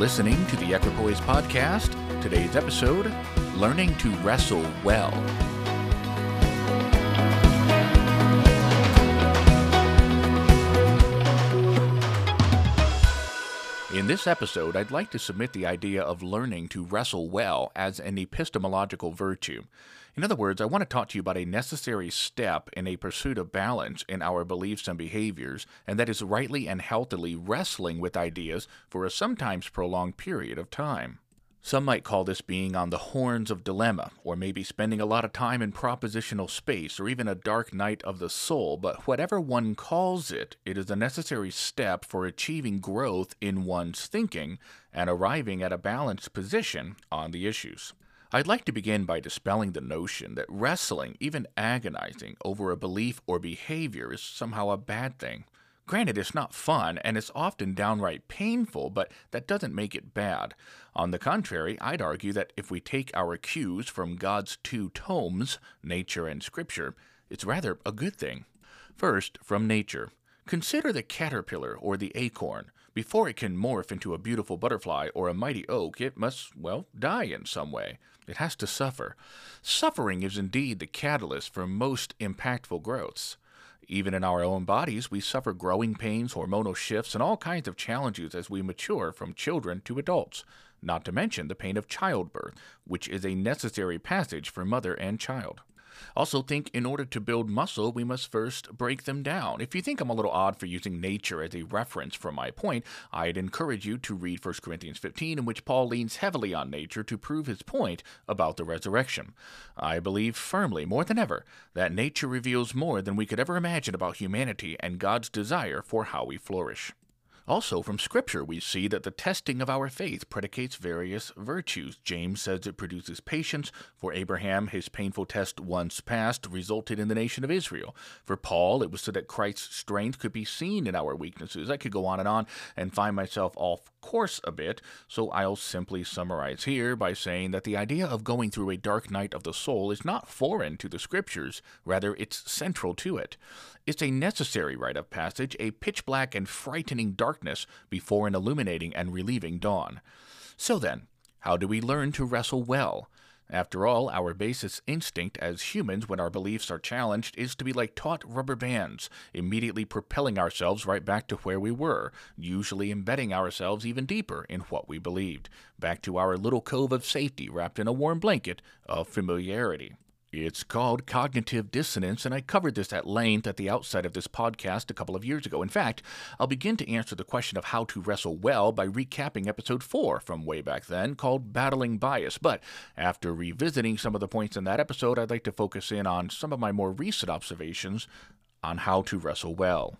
listening to the Equipoise Podcast. Today's episode Learning to Wrestle Well. In this episode, I'd like to submit the idea of learning to wrestle well as an epistemological virtue. In other words, I want to talk to you about a necessary step in a pursuit of balance in our beliefs and behaviors, and that is rightly and healthily wrestling with ideas for a sometimes prolonged period of time. Some might call this being on the horns of dilemma, or maybe spending a lot of time in propositional space, or even a dark night of the soul, but whatever one calls it, it is a necessary step for achieving growth in one's thinking and arriving at a balanced position on the issues. I'd like to begin by dispelling the notion that wrestling, even agonizing, over a belief or behavior is somehow a bad thing. Granted, it's not fun and it's often downright painful, but that doesn't make it bad. On the contrary, I'd argue that if we take our cues from God's two tomes, nature and scripture, it's rather a good thing. First, from nature. Consider the caterpillar or the acorn. Before it can morph into a beautiful butterfly or a mighty oak, it must, well, die in some way. It has to suffer. Suffering is indeed the catalyst for most impactful growths. Even in our own bodies, we suffer growing pains, hormonal shifts, and all kinds of challenges as we mature from children to adults, not to mention the pain of childbirth, which is a necessary passage for mother and child. Also, think in order to build muscle, we must first break them down. If you think I'm a little odd for using nature as a reference for my point, I'd encourage you to read 1 Corinthians 15, in which Paul leans heavily on nature to prove his point about the resurrection. I believe firmly, more than ever, that nature reveals more than we could ever imagine about humanity and God's desire for how we flourish. Also, from Scripture, we see that the testing of our faith predicates various virtues. James says it produces patience. For Abraham, his painful test once passed resulted in the nation of Israel. For Paul, it was so that Christ's strength could be seen in our weaknesses. I could go on and on and find myself off course a bit, so I'll simply summarize here by saying that the idea of going through a dark night of the soul is not foreign to the Scriptures, rather, it's central to it. It's a necessary rite of passage, a pitch black and frightening darkness before an illuminating and relieving dawn. So then, how do we learn to wrestle well? After all, our basis instinct as humans when our beliefs are challenged is to be like taut rubber bands, immediately propelling ourselves right back to where we were, usually embedding ourselves even deeper in what we believed, back to our little cove of safety wrapped in a warm blanket of familiarity. It's called cognitive dissonance, and I covered this at length at the outset of this podcast a couple of years ago. In fact, I'll begin to answer the question of how to wrestle well by recapping episode 4 from way back then called Battling Bias. But after revisiting some of the points in that episode, I'd like to focus in on some of my more recent observations on how to wrestle well.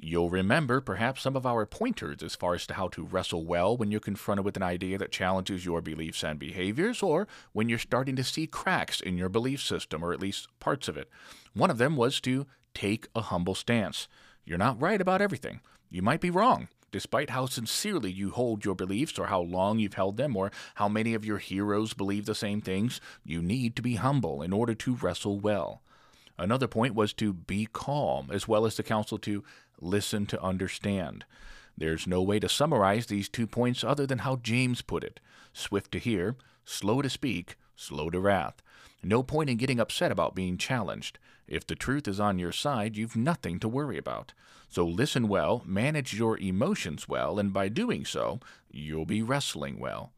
You'll remember perhaps some of our pointers as far as to how to wrestle well when you're confronted with an idea that challenges your beliefs and behaviors, or when you're starting to see cracks in your belief system, or at least parts of it. One of them was to take a humble stance. You're not right about everything. You might be wrong. Despite how sincerely you hold your beliefs, or how long you've held them, or how many of your heroes believe the same things, you need to be humble in order to wrestle well. Another point was to be calm, as well as the counsel to listen to understand. There's no way to summarize these two points other than how James put it swift to hear, slow to speak, slow to wrath. No point in getting upset about being challenged. If the truth is on your side, you've nothing to worry about. So listen well, manage your emotions well, and by doing so, you'll be wrestling well.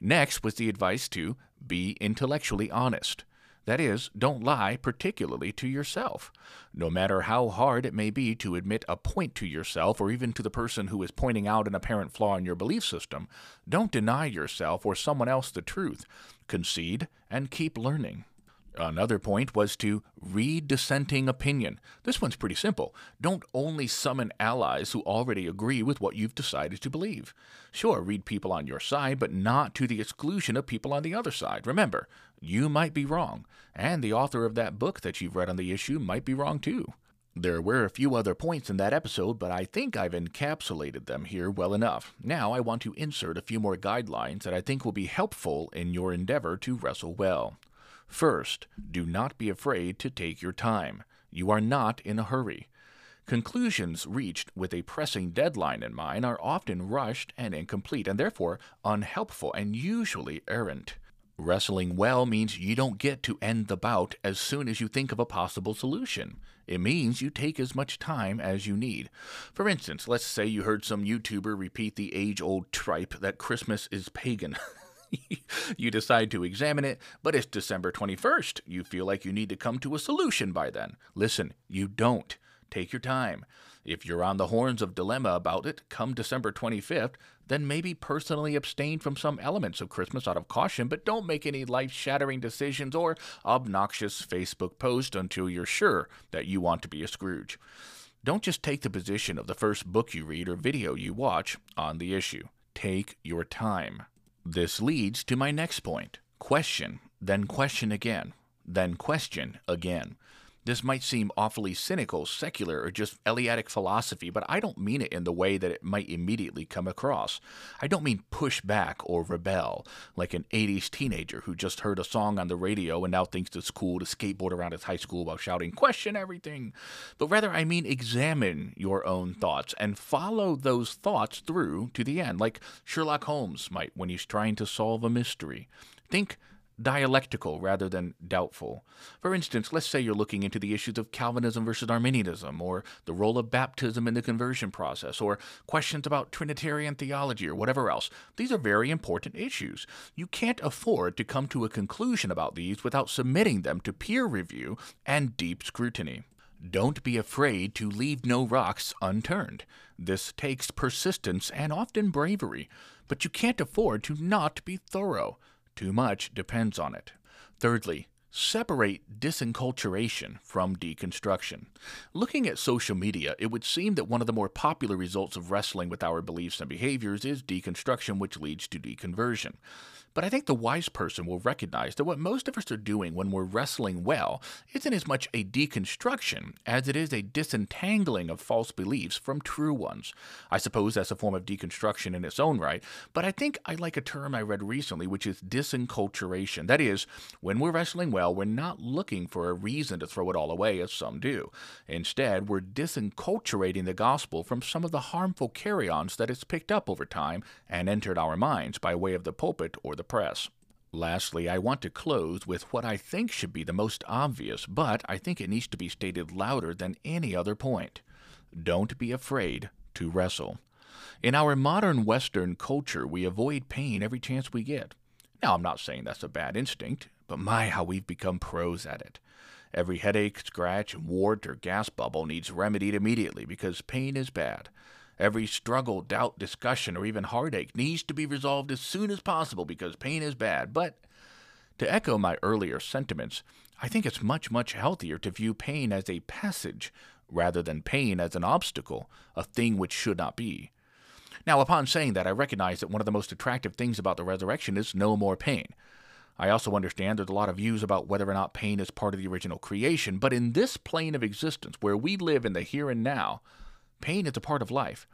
Next was the advice to be intellectually honest. That is, don't lie, particularly to yourself. No matter how hard it may be to admit a point to yourself or even to the person who is pointing out an apparent flaw in your belief system, don't deny yourself or someone else the truth. Concede and keep learning. Another point was to read dissenting opinion. This one's pretty simple. Don't only summon allies who already agree with what you've decided to believe. Sure, read people on your side, but not to the exclusion of people on the other side. Remember, you might be wrong, and the author of that book that you've read on the issue might be wrong too. There were a few other points in that episode, but I think I've encapsulated them here well enough. Now I want to insert a few more guidelines that I think will be helpful in your endeavor to wrestle well. First, do not be afraid to take your time. You are not in a hurry. Conclusions reached with a pressing deadline in mind are often rushed and incomplete, and therefore unhelpful and usually errant. Wrestling well means you don't get to end the bout as soon as you think of a possible solution. It means you take as much time as you need. For instance, let's say you heard some YouTuber repeat the age old tripe that Christmas is pagan. you decide to examine it, but it's December 21st. You feel like you need to come to a solution by then. Listen, you don't. Take your time. If you're on the horns of dilemma about it come December 25th, then maybe personally abstain from some elements of Christmas out of caution, but don't make any life shattering decisions or obnoxious Facebook post until you're sure that you want to be a Scrooge. Don't just take the position of the first book you read or video you watch on the issue. Take your time. This leads to my next point question, then question again, then question again. This might seem awfully cynical, secular, or just Eleatic philosophy, but I don't mean it in the way that it might immediately come across. I don't mean push back or rebel, like an 80s teenager who just heard a song on the radio and now thinks it's cool to skateboard around his high school while shouting, question everything. But rather, I mean examine your own thoughts and follow those thoughts through to the end, like Sherlock Holmes might when he's trying to solve a mystery. Think dialectical rather than doubtful. For instance, let's say you're looking into the issues of Calvinism versus Arminianism, or the role of baptism in the conversion process, or questions about Trinitarian theology, or whatever else. These are very important issues. You can't afford to come to a conclusion about these without submitting them to peer review and deep scrutiny. Don't be afraid to leave no rocks unturned. This takes persistence and often bravery, but you can't afford to not be thorough. Too much depends on it. Thirdly, separate disenculturation from deconstruction. Looking at social media, it would seem that one of the more popular results of wrestling with our beliefs and behaviors is deconstruction, which leads to deconversion. But I think the wise person will recognize that what most of us are doing when we're wrestling well isn't as much a deconstruction as it is a disentangling of false beliefs from true ones. I suppose that's a form of deconstruction in its own right, but I think I like a term I read recently, which is disenculturation. That is, when we're wrestling well, we're not looking for a reason to throw it all away, as some do. Instead, we're disenculturating the gospel from some of the harmful carry ons that it's picked up over time and entered our minds by way of the pulpit or the press. Lastly, I want to close with what I think should be the most obvious, but I think it needs to be stated louder than any other point. Don't be afraid to wrestle. In our modern Western culture, we avoid pain every chance we get. Now, I'm not saying that's a bad instinct, but my, how we've become pros at it. Every headache, scratch, wart, or gas bubble needs remedied immediately because pain is bad. Every struggle, doubt, discussion, or even heartache needs to be resolved as soon as possible because pain is bad. But to echo my earlier sentiments, I think it's much, much healthier to view pain as a passage rather than pain as an obstacle, a thing which should not be. Now, upon saying that, I recognize that one of the most attractive things about the resurrection is no more pain. I also understand there's a lot of views about whether or not pain is part of the original creation, but in this plane of existence, where we live in the here and now, Pain is a part of life,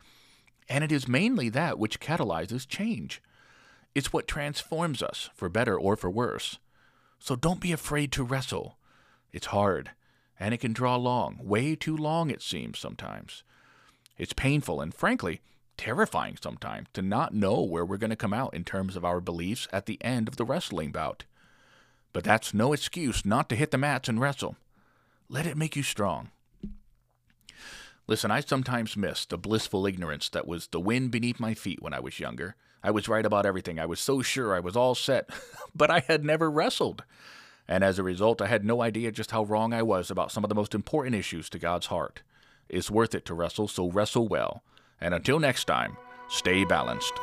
and it is mainly that which catalyzes change. It's what transforms us, for better or for worse. So don't be afraid to wrestle. It's hard, and it can draw long, way too long, it seems sometimes. It's painful and, frankly, terrifying sometimes to not know where we're going to come out in terms of our beliefs at the end of the wrestling bout. But that's no excuse not to hit the mats and wrestle. Let it make you strong. Listen, I sometimes miss the blissful ignorance that was the wind beneath my feet when I was younger. I was right about everything. I was so sure I was all set, but I had never wrestled. And as a result, I had no idea just how wrong I was about some of the most important issues to God's heart. It's worth it to wrestle, so wrestle well. And until next time, stay balanced.